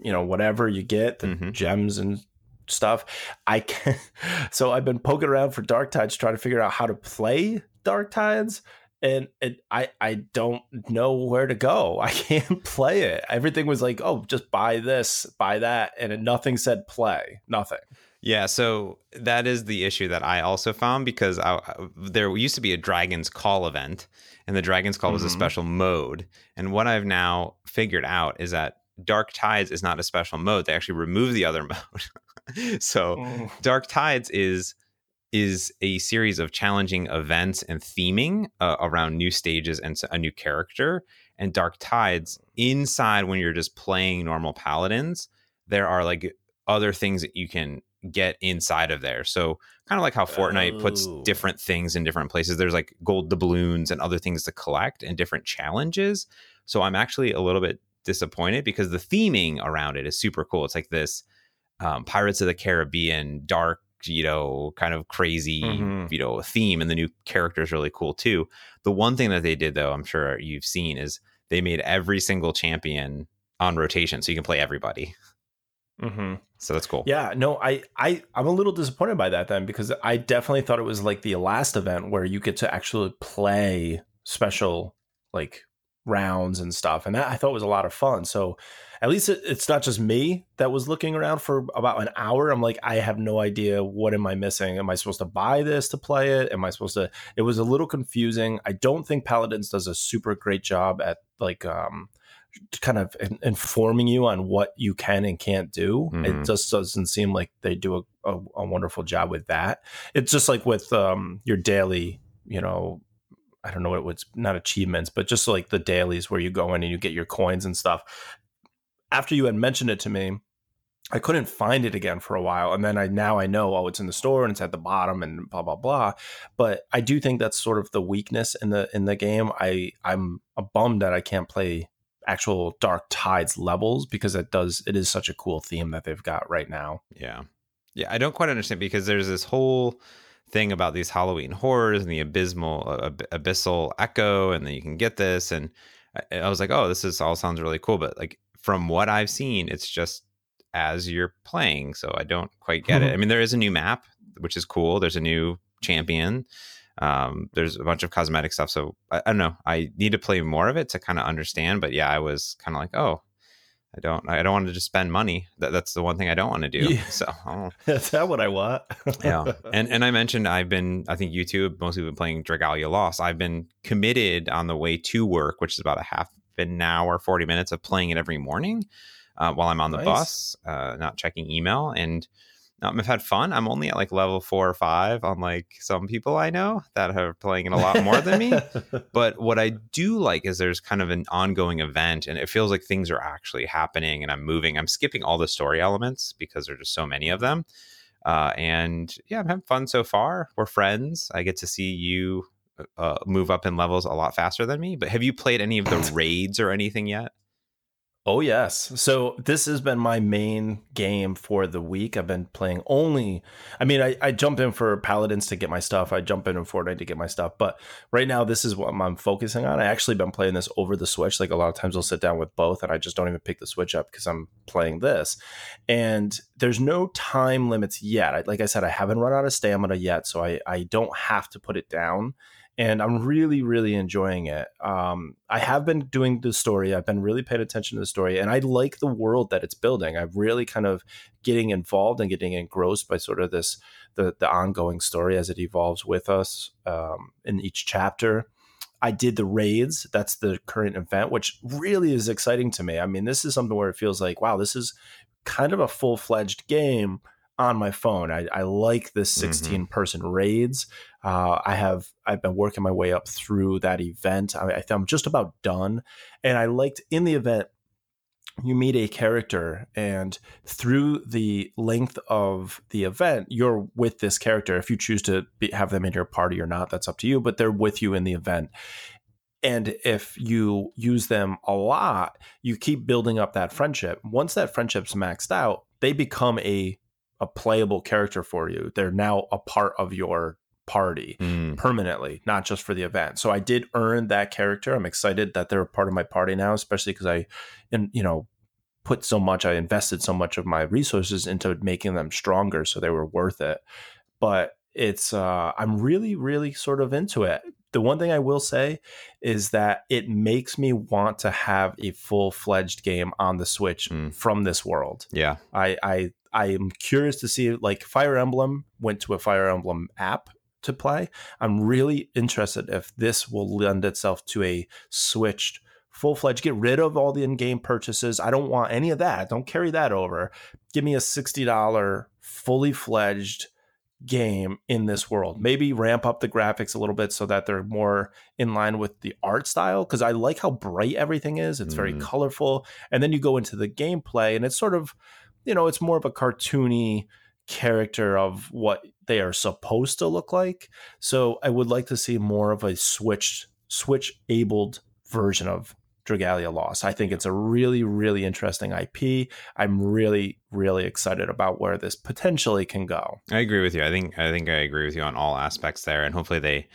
you know whatever you get, the mm-hmm. gems and stuff. I can so I've been poking around for Dark Tides trying to figure out how to play Dark Tides and it, I I don't know where to go. I can't play it. Everything was like, "Oh, just buy this, buy that," and nothing said play. Nothing. Yeah, so that is the issue that I also found because I, there used to be a Dragon's Call event, and the Dragon's Call mm-hmm. was a mm-hmm. special mode. And what I've now figured out is that Dark Tides is not a special mode. They actually remove the other mode. so oh. Dark Tides is is a series of challenging events and theming uh, around new stages and a new character. And Dark Tides inside when you're just playing normal paladins, there are like other things that you can get inside of there. So kind of like how Fortnite oh. puts different things in different places. There's like gold doubloons and other things to collect and different challenges. So I'm actually a little bit disappointed because the theming around it is super cool. It's like this um, Pirates of the Caribbean dark, you know, kind of crazy, mm-hmm. you know, theme, and the new character is really cool too. The one thing that they did though, I'm sure you've seen, is they made every single champion on rotation, so you can play everybody. Mm-hmm. So that's cool. Yeah, no, I, I, I'm a little disappointed by that then because I definitely thought it was like the last event where you get to actually play special like rounds and stuff, and that I thought was a lot of fun. So at least it, it's not just me that was looking around for about an hour. I'm like, I have no idea what am I missing. Am I supposed to buy this to play it? Am I supposed to? It was a little confusing. I don't think Paladins does a super great job at like um kind of informing you on what you can and can't do. Mm-hmm. It just doesn't seem like they do a, a, a, wonderful job with that. It's just like with um, your daily, you know, I don't know what it was, not achievements, but just like the dailies where you go in and you get your coins and stuff. After you had mentioned it to me, I couldn't find it again for a while, and then I now I know oh it's in the store and it's at the bottom and blah blah blah. But I do think that's sort of the weakness in the in the game. I I'm a bum that I can't play actual dark tides levels because it does it is such a cool theme that they've got right now yeah yeah i don't quite understand because there's this whole thing about these halloween horrors and the abysmal uh, abyssal echo and then you can get this and I, I was like oh this is all sounds really cool but like from what i've seen it's just as you're playing so i don't quite get it i mean there is a new map which is cool there's a new champion um, there's a bunch of cosmetic stuff. So I, I, don't know. I need to play more of it to kind of understand. But yeah, I was kind of like, oh, I don't. I don't want to just spend money. That, that's the one thing I don't want to do. Yeah. So that's that what I want. yeah, and and I mentioned I've been. I think YouTube mostly been playing Dragalia Lost. I've been committed on the way to work, which is about a half an hour, forty minutes of playing it every morning uh, while I'm on the nice. bus, uh, not checking email and um, I've had fun. I'm only at like level four or five on like some people I know that are playing it a lot more than me. But what I do like is there's kind of an ongoing event and it feels like things are actually happening and I'm moving. I'm skipping all the story elements because there's just so many of them. Uh, and yeah, I'm having fun so far. We're friends. I get to see you uh, move up in levels a lot faster than me. But have you played any of the raids or anything yet? Oh yes. So this has been my main game for the week. I've been playing only I mean I, I jump in for Paladins to get my stuff. I jump in in Fortnite to get my stuff. But right now this is what I'm focusing on. I actually been playing this over the Switch. Like a lot of times I'll sit down with both and I just don't even pick the Switch up because I'm playing this. And there's no time limits yet. I, like I said, I haven't run out of stamina yet, so I, I don't have to put it down and I'm really, really enjoying it. Um, I have been doing the story. I've been really paying attention to the story, and I like the world that it's building. I'm really kind of getting involved and getting engrossed by sort of this the the ongoing story as it evolves with us um, in each chapter. I did the raids. That's the current event, which really is exciting to me. I mean, this is something where it feels like, wow, this is kind of a full fledged game on my phone. I, I like this mm-hmm. 16 person raids. Uh, I have I've been working my way up through that event. I, I'm just about done, and I liked in the event you meet a character and through the length of the event you're with this character if you choose to be, have them in your party or not that's up to you but they're with you in the event and if you use them a lot you keep building up that friendship once that friendship's maxed out they become a a playable character for you. They're now a part of your party mm. permanently, not just for the event. So I did earn that character. I'm excited that they're a part of my party now, especially because I, and you know, put so much. I invested so much of my resources into making them stronger, so they were worth it. But it's uh, I'm really, really sort of into it. The one thing I will say is that it makes me want to have a full fledged game on the Switch mm. from this world. Yeah, I, I I am curious to see like Fire Emblem went to a Fire Emblem app to play. I'm really interested if this will lend itself to a switched full fledged, get rid of all the in game purchases. I don't want any of that. Don't carry that over. Give me a $60 fully fledged game in this world. Maybe ramp up the graphics a little bit so that they're more in line with the art style because I like how bright everything is. It's mm. very colorful. And then you go into the gameplay and it's sort of, you know, it's more of a cartoony character of what they are supposed to look like. So I would like to see more of a switched switch abled version of Dragalia Lost. I think it's a really, really interesting IP. I'm really, really excited about where this potentially can go. I agree with you. I think I think I agree with you on all aspects there, and hopefully they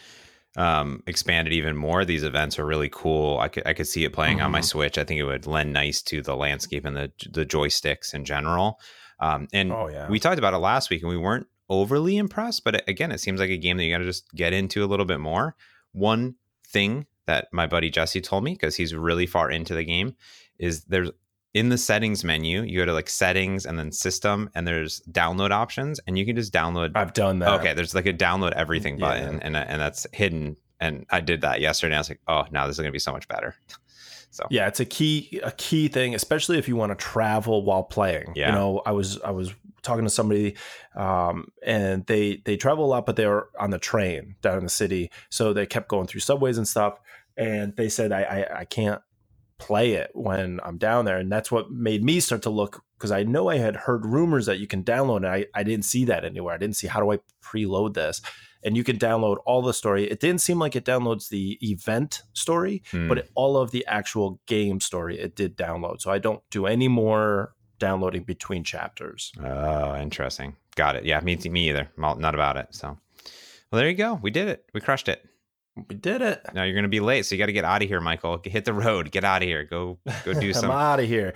um, expand it even more. These events are really cool. I could I could see it playing mm-hmm. on my mm-hmm. Switch. I think it would lend nice to the landscape and the the joysticks in general. Um, and oh, yeah. we talked about it last week, and we weren't overly impressed. But again, it seems like a game that you got to just get into a little bit more. One thing that my buddy Jesse told me because he's really far into the game is there's in the settings menu, you go to like settings and then system, and there's download options, and you can just download. I've done that. Okay, there's like a download everything button, yeah. and and that's hidden. And I did that yesterday. I was like, oh, now this is gonna be so much better. So yeah, it's a key a key thing, especially if you want to travel while playing. Yeah. You know, I was I was talking to somebody, um, and they they travel a lot, but they were on the train down in the city, so they kept going through subways and stuff and they said I, I, I can't play it when I'm down there, and that's what made me start to look because I know I had heard rumors that you can download, and I I didn't see that anywhere. I didn't see how do I preload this, and you can download all the story. It didn't seem like it downloads the event story, hmm. but it, all of the actual game story it did download. So I don't do any more downloading between chapters. Oh, interesting. Got it. Yeah, me me either. Not about it. So, well, there you go. We did it. We crushed it. We did it. Now you're going to be late, so you got to get out of here, Michael. Hit the road. Get out of here. Go go do some. I'm out of here.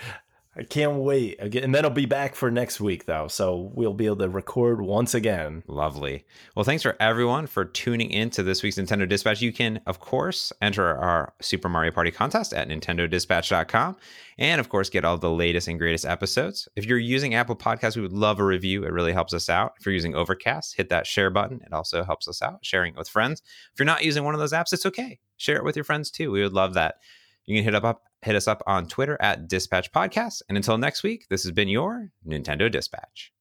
I can't wait. Again, And then I'll be back for next week, though. So we'll be able to record once again. Lovely. Well, thanks for everyone for tuning in to this week's Nintendo Dispatch. You can, of course, enter our Super Mario Party contest at nintendodispatch.com. And, of course, get all the latest and greatest episodes. If you're using Apple Podcasts, we would love a review. It really helps us out. If you're using Overcast, hit that share button. It also helps us out, sharing it with friends. If you're not using one of those apps, it's okay. Share it with your friends too. We would love that. You can hit up hit us up on Twitter at Dispatch Podcast. And until next week, this has been your Nintendo Dispatch.